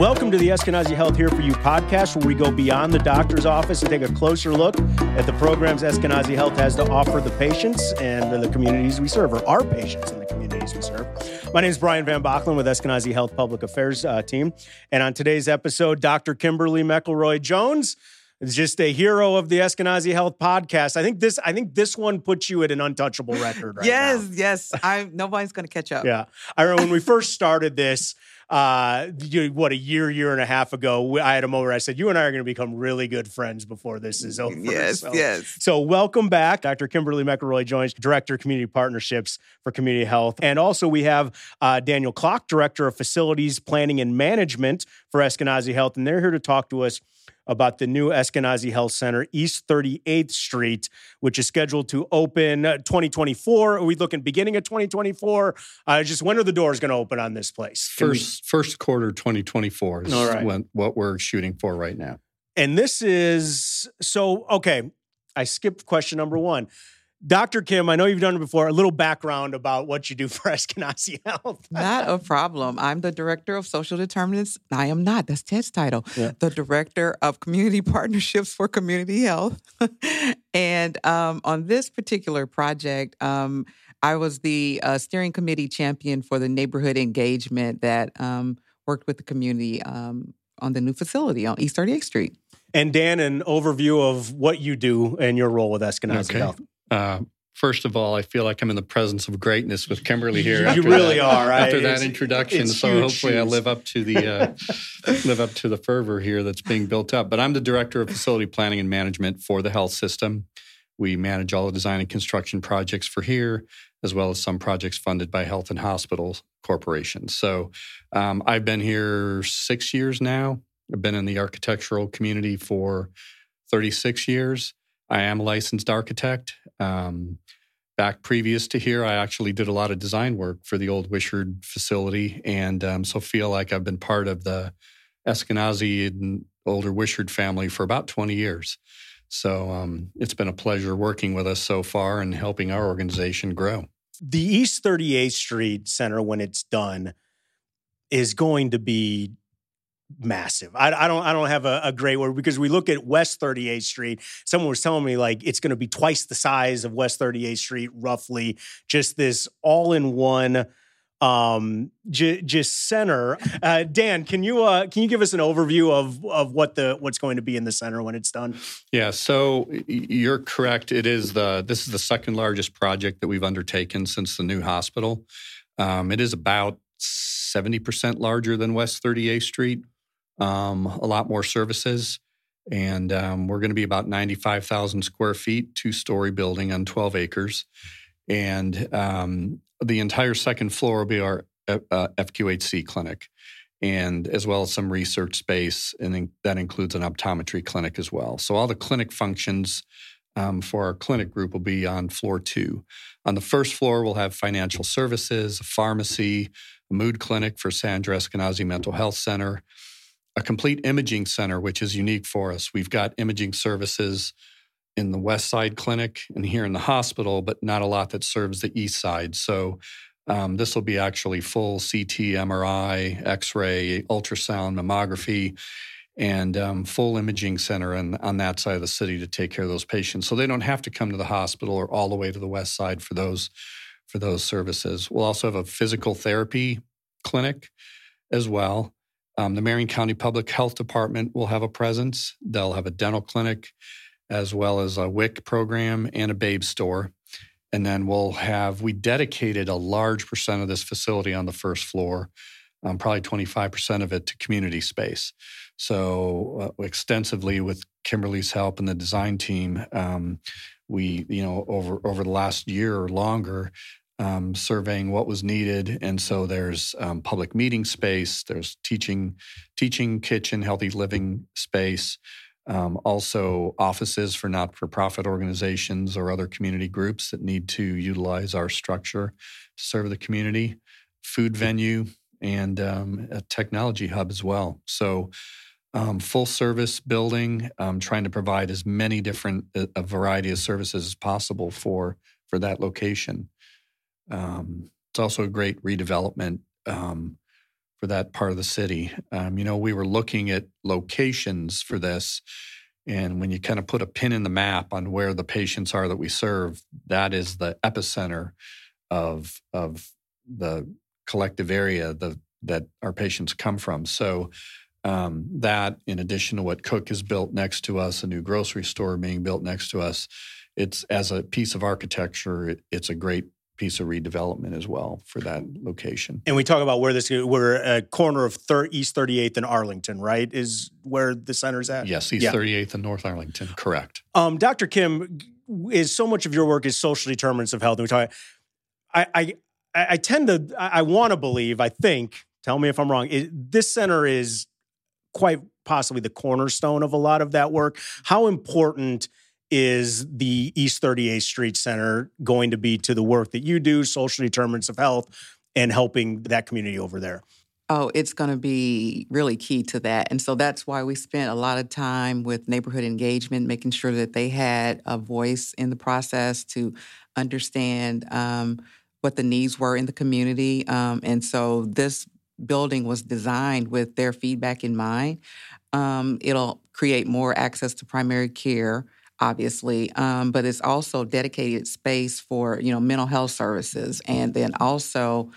Welcome to the Eskenazi Health Here For You podcast, where we go beyond the doctor's office and take a closer look at the programs Eskenazi Health has to offer the patients and the communities we serve, or our patients and the communities we serve. My name is Brian Van Bachlen with Eskenazi Health Public Affairs uh, team. And on today's episode, Dr. Kimberly McElroy Jones is just a hero of the Eskenazi Health podcast. I think this I think this one puts you at an untouchable record right yes, now. yes. I'm nobody's gonna catch up. Yeah. I remember when we first started this, uh, you, what a year, year and a half ago, I had him over. I said, "You and I are going to become really good friends before this is over." Yes, so, yes. So, welcome back, Dr. Kimberly McElroy Jones Director of Community Partnerships for Community Health, and also we have uh, Daniel Klock, Director of Facilities Planning and Management for Eskenazi Health, and they're here to talk to us about the new Eskenazi Health Center, East 38th Street, which is scheduled to open 2024. Are we looking beginning of 2024? Uh, just when are the doors going to open on this place? Can first we... first quarter 2024 is right. when, what we're shooting for right now. And this is so okay. I skipped question number one. Dr. Kim, I know you've done it before. A little background about what you do for Eskenazi Health. not a problem. I'm the director of social determinants. I am not. That's Ted's title. Yeah. The director of community partnerships for community health. and um, on this particular project, um, I was the uh, steering committee champion for the neighborhood engagement that um, worked with the community um, on the new facility on East 38th Street. And Dan, an overview of what you do and your role with Eskenazi okay. Health. Uh, first of all, I feel like I'm in the presence of greatness with Kimberly here. you really that, are. After that introduction, so hopefully shoes. I live up to the uh, live up to the fervor here that's being built up. But I'm the director of facility planning and management for the health system. We manage all the design and construction projects for here, as well as some projects funded by health and hospitals corporations. So um, I've been here six years now. I've been in the architectural community for 36 years. I am a licensed architect. Um, back previous to here, I actually did a lot of design work for the old Wishard facility, and um, so feel like I've been part of the Eskenazi and older Wishard family for about 20 years. So um, it's been a pleasure working with us so far and helping our organization grow. The East 38th Street Center, when it's done, is going to be massive. I, I, don't I don't have a, a, great word because we look at West 38th Street. Someone was telling me like it's going to be twice the size of West 38th Street, roughly. Just this all in one um j- just center uh dan can you uh can you give us an overview of of what the what's going to be in the center when it's done yeah so you're correct it is the this is the second largest project that we've undertaken since the new hospital um it is about 70% larger than west 38th street um, a lot more services. And um, we're going to be about 95,000 square feet, two story building on 12 acres. And um, the entire second floor will be our uh, FQHC clinic, and as well as some research space. And that includes an optometry clinic as well. So all the clinic functions um, for our clinic group will be on floor two. On the first floor, we'll have financial services, a pharmacy, a mood clinic for Sandra Eskenazi Mental Health Center, a complete imaging center, which is unique for us. We've got imaging services in the West Side Clinic and here in the hospital, but not a lot that serves the East Side. So um, this will be actually full CT, MRI, X ray, ultrasound, mammography, and um, full imaging center and on that side of the city to take care of those patients. So they don't have to come to the hospital or all the way to the West Side for those for those services. We'll also have a physical therapy clinic as well. Um, the Marion County Public Health Department will have a presence. They'll have a dental clinic, as well as a WIC program and a babe store. And then we'll have, we dedicated a large percent of this facility on the first floor, um, probably 25% of it to community space. So, uh, extensively with Kimberly's help and the design team, um, we, you know, over over the last year or longer, um, surveying what was needed, and so there's um, public meeting space, there's teaching, teaching kitchen, healthy living space, um, also offices for not-for-profit organizations or other community groups that need to utilize our structure to serve the community, food venue, and um, a technology hub as well. So. Um, full service building, um, trying to provide as many different a, a variety of services as possible for for that location. Um, it's also a great redevelopment um, for that part of the city. Um, you know, we were looking at locations for this. And when you kind of put a pin in the map on where the patients are that we serve, that is the epicenter of, of the collective area the, that our patients come from. So, um, that, in addition to what Cook has built next to us, a new grocery store being built next to us, it's as a piece of architecture, it, it's a great piece of redevelopment as well for that location. And we talk about where this we're a corner of thir- East 38th and Arlington, right? Is where the center's at? Yes, East yeah. 38th and North Arlington, correct. Um, Dr. Kim, is so much of your work is social determinants of health. And we talk. I I, I tend to I, I want to believe. I think. Tell me if I'm wrong. It, this center is quite possibly the cornerstone of a lot of that work. How important is the East 38th Street Center going to be to the work that you do, social determinants of health, and helping that community over there? Oh, it's going to be really key to that. And so that's why we spent a lot of time with neighborhood engagement, making sure that they had a voice in the process to understand um, what the needs were in the community. Um, and so this building was designed with their feedback in mind. Um, it'll create more access to primary care obviously, um, but it's also dedicated space for you know mental health services, and then also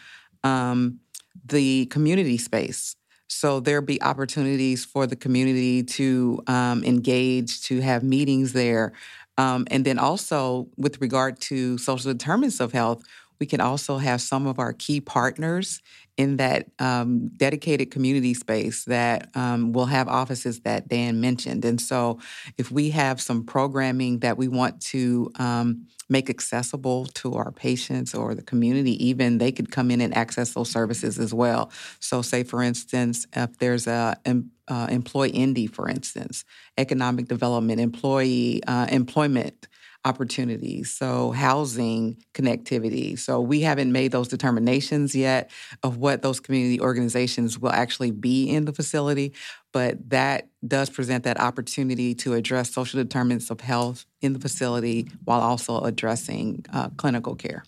um, the community space. So there'll be opportunities for the community to um, engage, to have meetings there, um, and then also with regard to social determinants of health, we can also have some of our key partners in that um, dedicated community space that um, will have offices that Dan mentioned. And so, if we have some programming that we want to um, make accessible to our patients or the community, even they could come in and access those services as well. So, say for instance, if there's a uh, EmployIndy, for instance, economic development, employee uh, employment opportunities, so housing connectivity. So we haven't made those determinations yet of what those community organizations will actually be in the facility, but that does present that opportunity to address social determinants of health in the facility while also addressing uh, clinical care.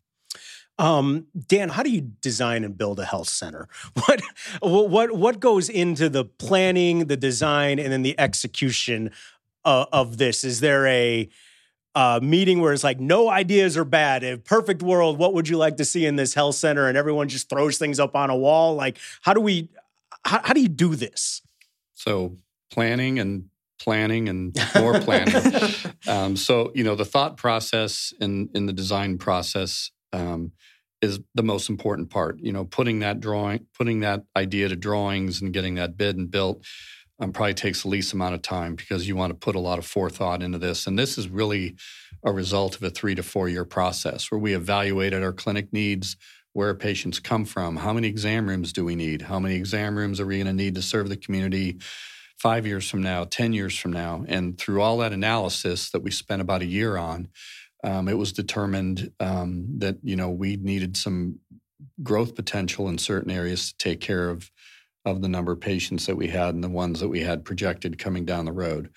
Um, Dan, how do you design and build a health center? What what what goes into the planning, the design, and then the execution uh, of this? Is there a uh, meeting where it's like no ideas are bad. A perfect world, what would you like to see in this health center? And everyone just throws things up on a wall. Like, how do we? How, how do you do this? So planning and planning and more planning. um, so you know the thought process in in the design process um, is the most important part. You know, putting that drawing, putting that idea to drawings, and getting that bid and built um, probably takes the least amount of time because you want to put a lot of forethought into this. And this is really a result of a three to four year process where we evaluated our clinic needs, where patients come from, how many exam rooms do we need, how many exam rooms are we going to need to serve the community five years from now, 10 years from now. And through all that analysis that we spent about a year on, um, it was determined um, that you know we needed some growth potential in certain areas to take care of of the number of patients that we had and the ones that we had projected coming down the road.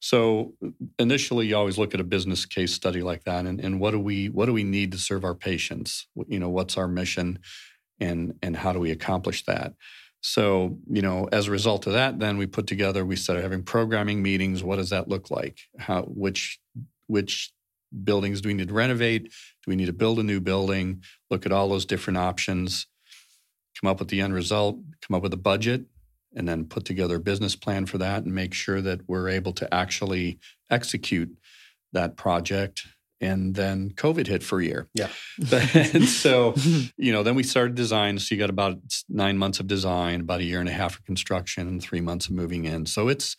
So initially, you always look at a business case study like that, and, and what do we what do we need to serve our patients? You know, what's our mission, and and how do we accomplish that? So you know, as a result of that, then we put together. We started having programming meetings. What does that look like? How which which buildings do we need to renovate? Do we need to build a new building? Look at all those different options come up with the end result, come up with a budget, and then put together a business plan for that and make sure that we're able to actually execute that project. And then COVID hit for a year. Yeah. and so, you know, then we started design. So you got about nine months of design, about a year and a half of construction, and three months of moving in. So it's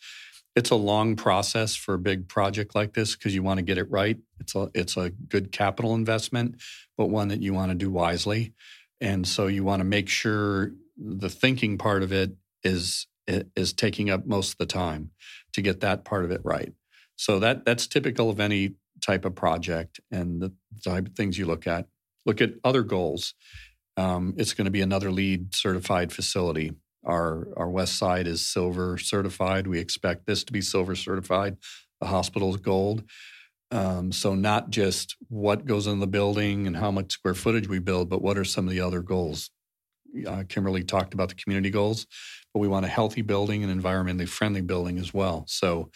it's a long process for a big project like this because you want to get it right. It's a it's a good capital investment, but one that you want to do wisely. And so you want to make sure the thinking part of it is is taking up most of the time to get that part of it right. So that that's typical of any type of project and the type of things you look at. Look at other goals. Um, it's going to be another LEED certified facility. Our our west side is silver certified. We expect this to be silver certified. The hospital is gold. Um, so not just what goes in the building and how much square footage we build, but what are some of the other goals? uh, Kimberly talked about the community goals, but we want a healthy building and environmentally friendly building as well. So,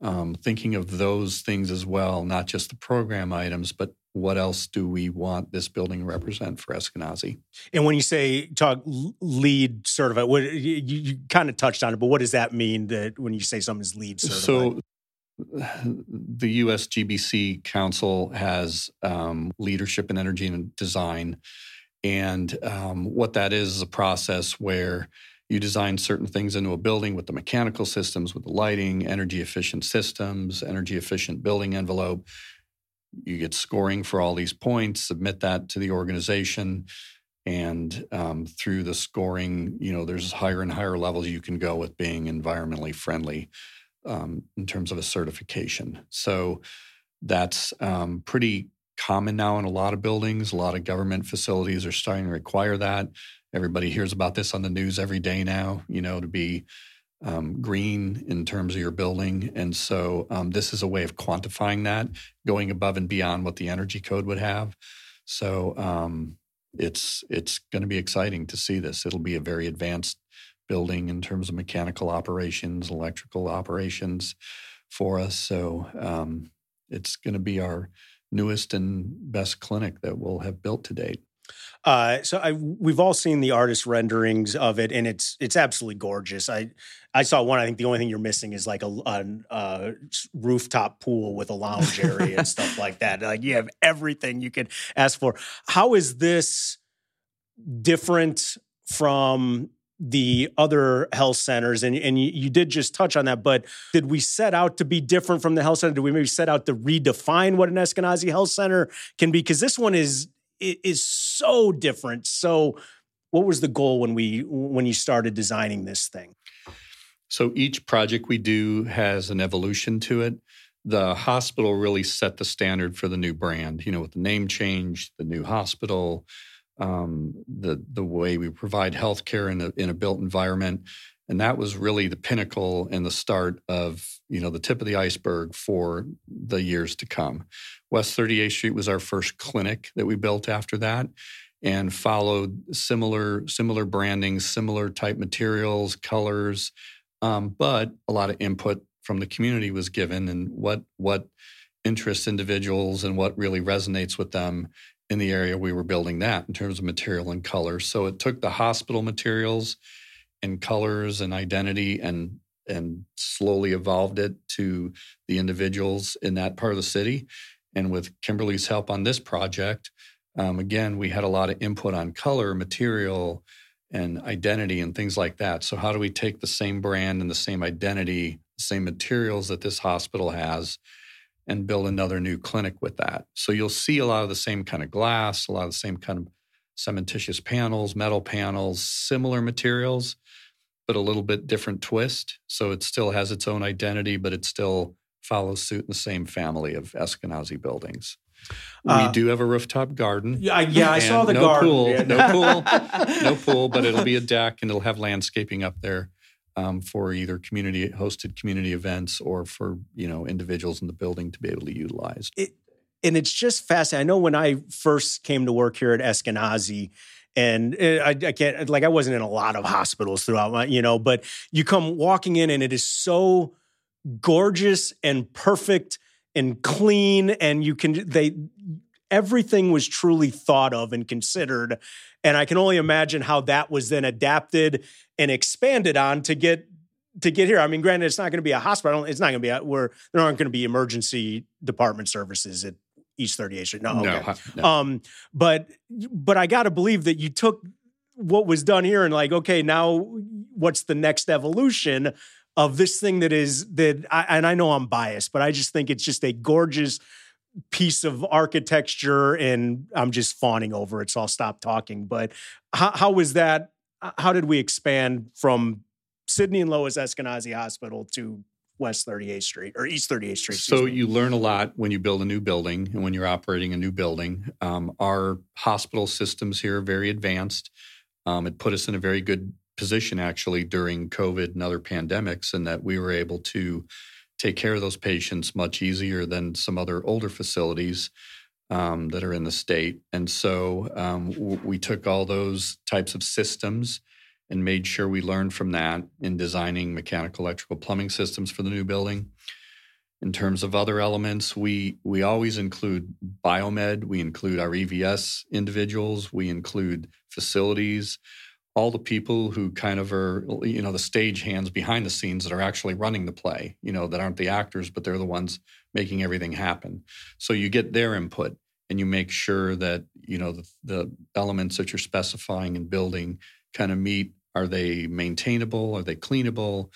um, thinking of those things as well, not just the program items, but what else do we want this building to represent for Eskenazi? And when you say talk LEED certified, what you, you kind of touched on it, but what does that mean that when you say something is LEED certified? So the US GBC Council has um, leadership in energy and design. And um, what that is is a process where you design certain things into a building with the mechanical systems, with the lighting, energy efficient systems, energy efficient building envelope. You get scoring for all these points, submit that to the organization. And um, through the scoring, you know, there's higher and higher levels you can go with being environmentally friendly um, in terms of a certification. So that's um, pretty common now in a lot of buildings. A lot of government facilities are starting to require that. Everybody hears about this on the news every day now, you know, to be um, green in terms of your building. And so um, this is a way of quantifying that, going above and beyond what the energy code would have. So um, it's it's going to be exciting to see this. It'll be a very advanced building in terms of mechanical operations, electrical operations for us. So um, it's going to be our newest and best clinic that we'll have built to date. Uh, so I, we've all seen the artist renderings of it, and it's it's absolutely gorgeous. I I saw one. I think the only thing you're missing is like a, a, a rooftop pool with a lounge area and stuff like that. Like you have everything you could ask for. How is this different from the other health centers and, and you, you, did just touch on that but did we set out to be different from the health center? Did we maybe set out to redefine what an eskenazi health center can be? Because this one is is so different. So what was the goal when we when you started designing this thing? So each project we do has an evolution to it. The hospital really set the standard for the new brand you know with the name change the new hospital um, the the way we provide healthcare in a in a built environment, and that was really the pinnacle and the start of you know the tip of the iceberg for the years to come. West 38th Street was our first clinic that we built after that, and followed similar similar branding, similar type materials, colors, um, but a lot of input from the community was given, and what what interests individuals and what really resonates with them in the area we were building that in terms of material and color. So it took the hospital materials and colors and identity and and slowly evolved it to the individuals in that part of the city. And with Kimberly's help on this project, um, again, we had a lot of input on color, material, and identity and things like that. So, how do we take the same brand and the same identity, same materials that this hospital has, and build another new clinic with that. So you'll see a lot of the same kind of glass, a lot of the same kind of cementitious panels, metal panels, similar materials, but a little bit different twist. So it still has its own identity, but it still follows suit in the same family of Eskenazi buildings. Uh, we do have a rooftop garden. Yeah, yeah, I saw the no garden. Pool, no pool, no pool, but it'll be a deck and it'll have landscaping up there um, for either community hosted community events or for you know individuals in the building to be able to utilize. It, and it's just fascinating. I know when I first came to work here at Eskenazi, and I, I, can't like I wasn't in a lot of hospitals throughout my you know, but you come walking in and it is so gorgeous and perfect and clean, and you can they everything was truly thought of and considered and I can only imagine how that was then adapted and expanded on to get to get here. I mean, granted, it's not going to be a hospital. It's not going to be a, where there aren't going to be emergency department services at East 38th Street. No, okay. no, no. Um, but but I got to believe that you took what was done here and like, okay, now what's the next evolution of this thing that is that? I, and I know I'm biased, but I just think it's just a gorgeous piece of architecture and I'm just fawning over it, so I'll stop talking. But how, how was that? How did we expand from Sidney and Lois Eskenazi Hospital to West 38th Street or East 38th Street? So me. you learn a lot when you build a new building and when you're operating a new building. Um, our hospital systems here are very advanced. Um, it put us in a very good position actually during COVID and other pandemics, in that we were able to take care of those patients much easier than some other older facilities um, that are in the state. And so um, w- we took all those types of systems and made sure we learned from that in designing mechanical, electrical, plumbing systems for the new building. In terms of other elements, we we always include biomed. We include our EVS individuals. We include facilities all the people who kind of are, you know, the stage hands behind the scenes that are actually running the play, you know, that aren't the actors, but they're the ones making everything happen. So you get their input and you make sure that, you know, the, the elements that you're specifying and building kind of meet are they maintainable? Are they cleanable?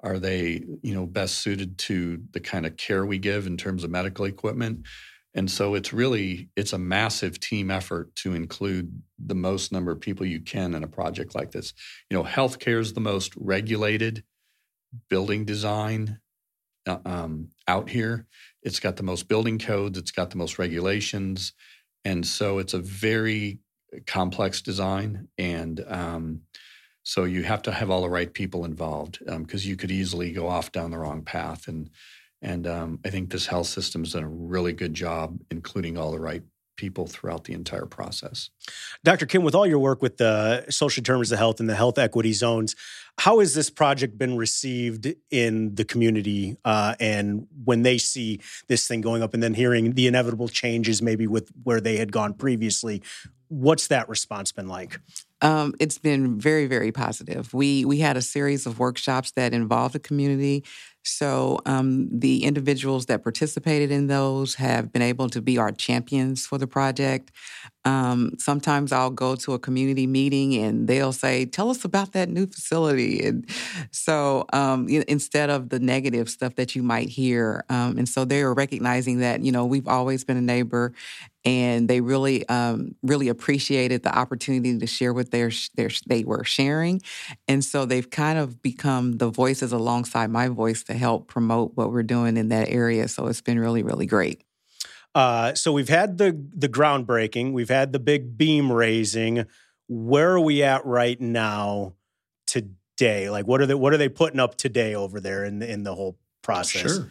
Are they, you know, best suited to the kind of care we give in terms of medical equipment? And so it's really it's a massive team effort to include the most number of people you can in a project like this. You know, healthcare is the most regulated building design uh, um, out here. It's got the most building codes. It's got the most regulations, and so it's a very complex design. And um, so you have to have all the right people involved because um, you could easily go off down the wrong path and and um, I think this health system has done a really good job, including all the right people throughout the entire process. Dr. Kim, with all your work with the social determinants of health and the health equity zones, how has this project been received in the community? Uh, and when they see this thing going up and then hearing the inevitable changes, maybe with where they had gone previously, what's that response been like? Um, it's been very, very positive. We we had a series of workshops that involved the community. So um, the individuals that participated in those have been able to be our champions for the project. Um, sometimes I'll go to a community meeting and they'll say, "Tell us about that new facility." And so um, instead of the negative stuff that you might hear, um, and so they are recognizing that you know we've always been a neighbor, and they really um, really appreciated the opportunity to share what their, their they were sharing and so they've kind of become the voices alongside my voice to help promote what we're doing in that area so it's been really really great. Uh, so we've had the the groundbreaking we've had the big beam raising. Where are we at right now today? Like what are they what are they putting up today over there in the, in the whole process? Sure.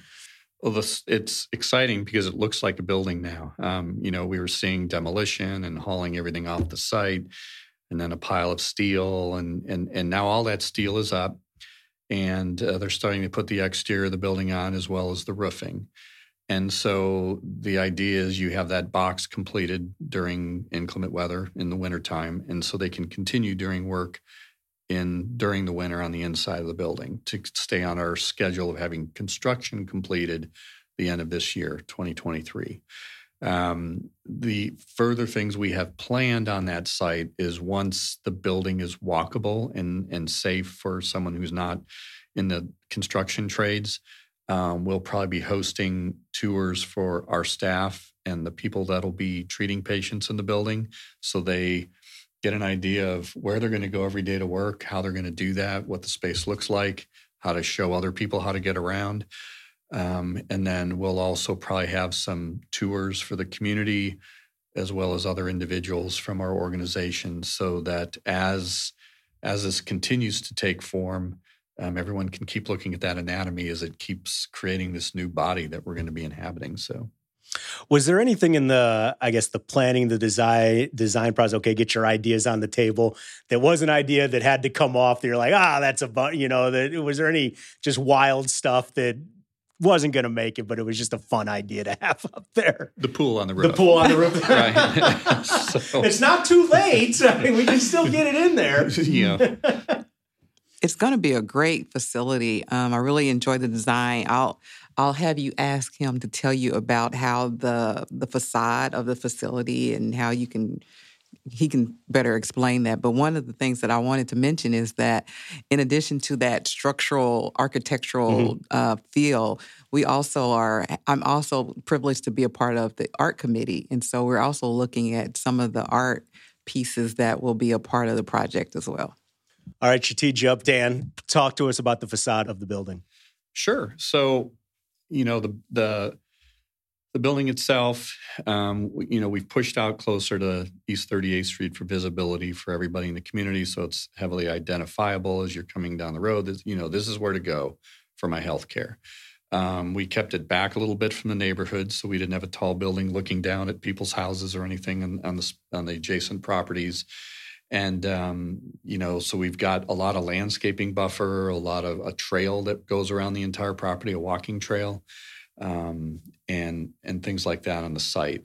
Well, this, it's exciting because it looks like a building now. Um, you know, we were seeing demolition and hauling everything off the site, and then a pile of steel, and and and now all that steel is up, and uh, they're starting to put the exterior of the building on as well as the roofing. And so the idea is you have that box completed during inclement weather in the wintertime, and so they can continue doing work in during the winter on the inside of the building to stay on our schedule of having construction completed the end of this year, 2023. Um, the further things we have planned on that site is once the building is walkable and, and safe for someone who's not in the construction trades, um, we'll probably be hosting tours for our staff and the people that'll be treating patients in the building so they get an idea of where they're going to go every day to work, how they're going to do that, what the space looks like, how to show other people how to get around. Um, and then we'll also probably have some tours for the community as well as other individuals from our organization so that as as this continues to take form, um, everyone can keep looking at that anatomy as it keeps creating this new body that we're going to be inhabiting. So was there anything in the, I guess, the planning, the design design process? Okay, get your ideas on the table. That was an idea that had to come off. That you're like, ah, that's a, bu-, you know, that was there any just wild stuff that wasn't going to make it, but it was just a fun idea to have up there. The pool on the roof. The pool on the roof. right. so. It's not too late. I mean, we can still get it in there. yeah. It's going to be a great facility. Um, I really enjoy the design. I'll I'll have you ask him to tell you about how the the facade of the facility and how you can he can better explain that. But one of the things that I wanted to mention is that in addition to that structural architectural mm-hmm. uh, feel, we also are, I'm also privileged to be a part of the art committee. And so we're also looking at some of the art pieces that will be a part of the project as well. All right, Shatij up. Dan, talk to us about the facade of the building. Sure. So you know the the the building itself, um, you know, we've pushed out closer to East 38th Street for visibility for everybody in the community, so it's heavily identifiable as you're coming down the road. This, you know, this is where to go for my health care. Um, we kept it back a little bit from the neighborhood, so we didn't have a tall building looking down at people's houses or anything on, on the on the adjacent properties. And um, you know, so we've got a lot of landscaping buffer, a lot of a trail that goes around the entire property, a walking trail, um, and and things like that on the site.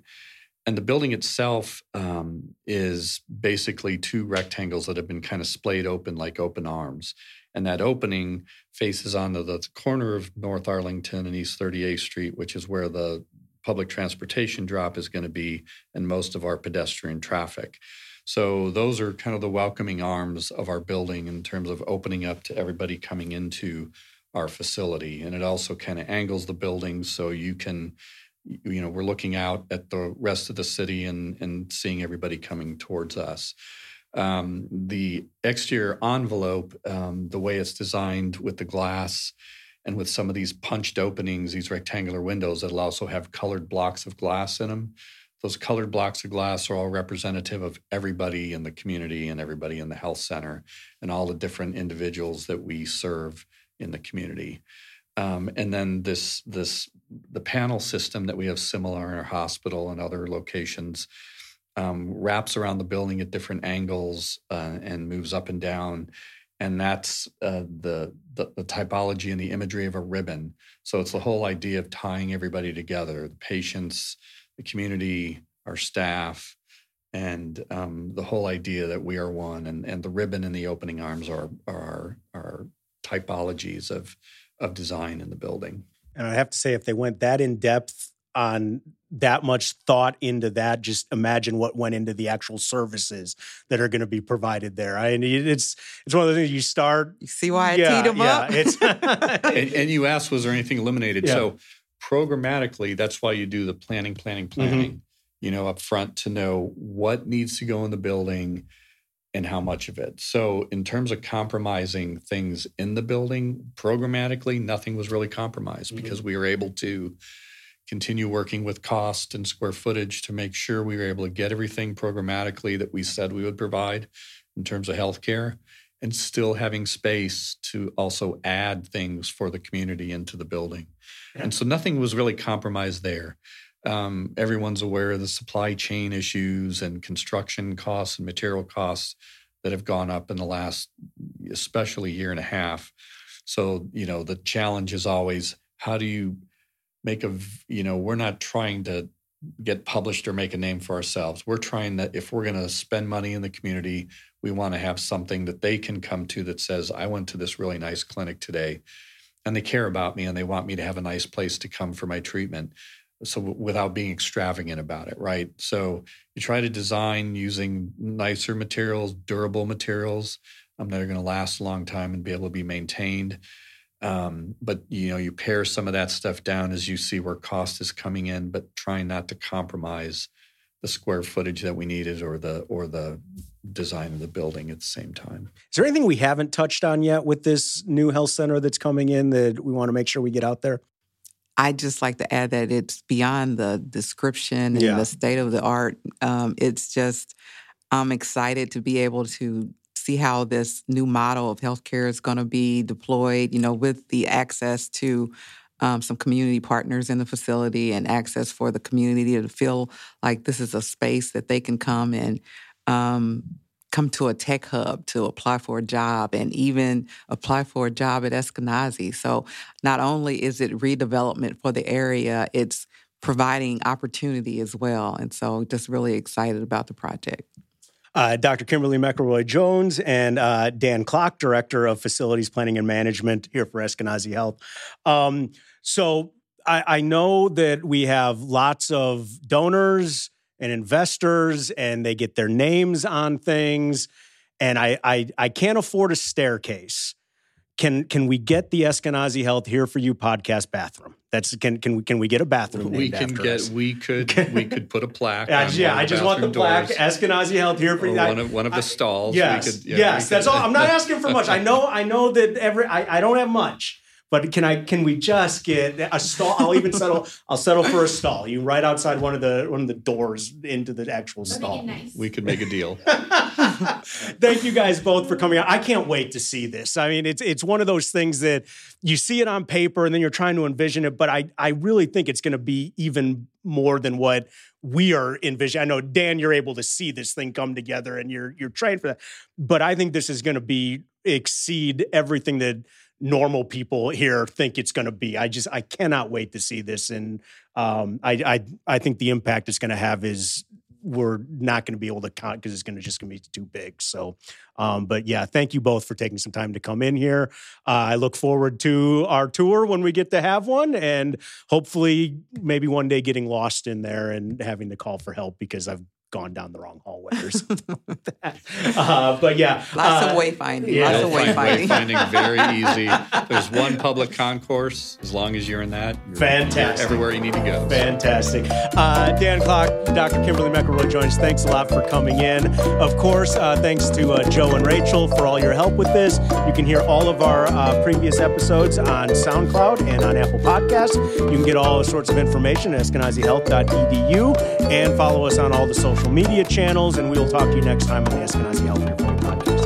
And the building itself um, is basically two rectangles that have been kind of splayed open like open arms. And that opening faces onto the corner of North Arlington and East 38th Street, which is where the public transportation drop is going to be and most of our pedestrian traffic. So those are kind of the welcoming arms of our building in terms of opening up to everybody coming into our facility. And it also kind of angles the building so you can, you know, we're looking out at the rest of the city and, and seeing everybody coming towards us. Um, the exterior envelope, um, the way it's designed with the glass and with some of these punched openings, these rectangular windows that'll also have colored blocks of glass in them. Those colored blocks of glass are all representative of everybody in the community and everybody in the health center and all the different individuals that we serve in the community. Um, and then this this the panel system that we have similar in our hospital and other locations um, wraps around the building at different angles uh, and moves up and down. And that's uh, the, the, the typology and the imagery of a ribbon. So it's the whole idea of tying everybody together: the patients, the community, our staff, and um, the whole idea that we are one. And, and the ribbon and the opening arms are are are typologies of of design in the building. And I have to say, if they went that in depth on that much thought into that just imagine what went into the actual services that are going to be provided there i mean it's it's one of the things you start you see why i yeah, teed them yeah, up it's and, and, you asked was there anything eliminated yeah. so programmatically that's why you do the planning planning mm-hmm. planning mm-hmm. you know up front to know what needs to go in the building and how much of it so in terms of compromising things in the building programmatically nothing was really compromised mm-hmm. because we were able to continue working with cost and square footage to make sure we were able to get everything programmatically that we said we would provide in terms of healthcare and still having space to also add things for the community into the building. Yeah. And so nothing was really compromised there. Um, everyone's aware of the supply chain issues and construction costs and material costs that have gone up in the last, especially year and a half. So, you know, the challenge is always how do you make a you know we're not trying to get published or make a name for ourselves we're trying that if we're going to spend money in the community we want to have something that they can come to that says i went to this really nice clinic today and they care about me and they want me to have a nice place to come for my treatment so without being extravagant about it right so you try to design using nicer materials durable materials um, that are going to last a long time and be able to be maintained um, but you know, you pare some of that stuff down as you see where cost is coming in, but trying not to compromise the square footage that we needed or the or the design of the building at the same time. Is there anything we haven't touched on yet with this new health center that's coming in that we want to make sure we get out there? I just like to add that it's beyond the description and yeah. the state of the art. Um, it's just I'm excited to be able to see how this new model of healthcare is going to be deployed, you know, with the access to um, some community partners in the facility and access for the community to feel like this is a space that they can come and um, come to a tech hub to apply for a job and even apply for a job at Eskenazi. So not only is it redevelopment for the area, it's providing opportunity as well. And so just really excited about the project uh, Dr. Kimberly McElroy Jones and uh, Dan Klock, Director of Facilities Planning and Management here for Eskenazi Health. Um, so I, I know that we have lots of donors and investors, and they get their names on things. And I, I, I can't afford a staircase can can we get the Eskenazi Health here for you podcast bathroom? That's can can we can we get a bathroom? We can get us? we could we could put a plaque. yeah, yeah I just want the plaque. Eskenazi Health here for you. One of one of the stalls. Yes, could, yeah, yes, that's all. I'm not asking for much. I know I know that every I, I don't have much, But can I? Can we just get a stall? I'll even settle. I'll settle for a stall. You right outside one of the one of the doors into the actual stall. Nice. We could make a deal. Thank you guys both for coming out. I can't wait to see this. I mean, it's it's one of those things that you see it on paper and then you're trying to envision it. But I I really think it's going to be even more than what we are envisioning. I know Dan, you're able to see this thing come together and you're you're trained for that. But I think this is going to be exceed everything that normal people here think it's going to be. I just I cannot wait to see this, and um, I I I think the impact it's going to have is we're not going to be able to count because it's going to just going to be too big. So, um, but yeah, thank you both for taking some time to come in here. Uh, I look forward to our tour when we get to have one, and hopefully, maybe one day getting lost in there and having to call for help because I've gone down the wrong hallway or something like that. Uh, but yeah, lots uh, of wayfinding. Yeah, lots of wayfinding. Wayfinding very easy. There's one public concourse. As long as you're in that, you're, fantastic. You're everywhere you need to go. Fantastic. Uh, Dan Klock, Dr. Kimberly McElroy Jones. Thanks a lot for coming in. Of course, uh, thanks to uh, Joe and Rachel for all your help with this. You can hear all of our uh, previous episodes on SoundCloud and on Apple Podcasts. You can get all sorts of information at eskenazihealth.edu and follow us on all the social social media channels, and we will talk to you next time on the Eskenazi Health Podcast.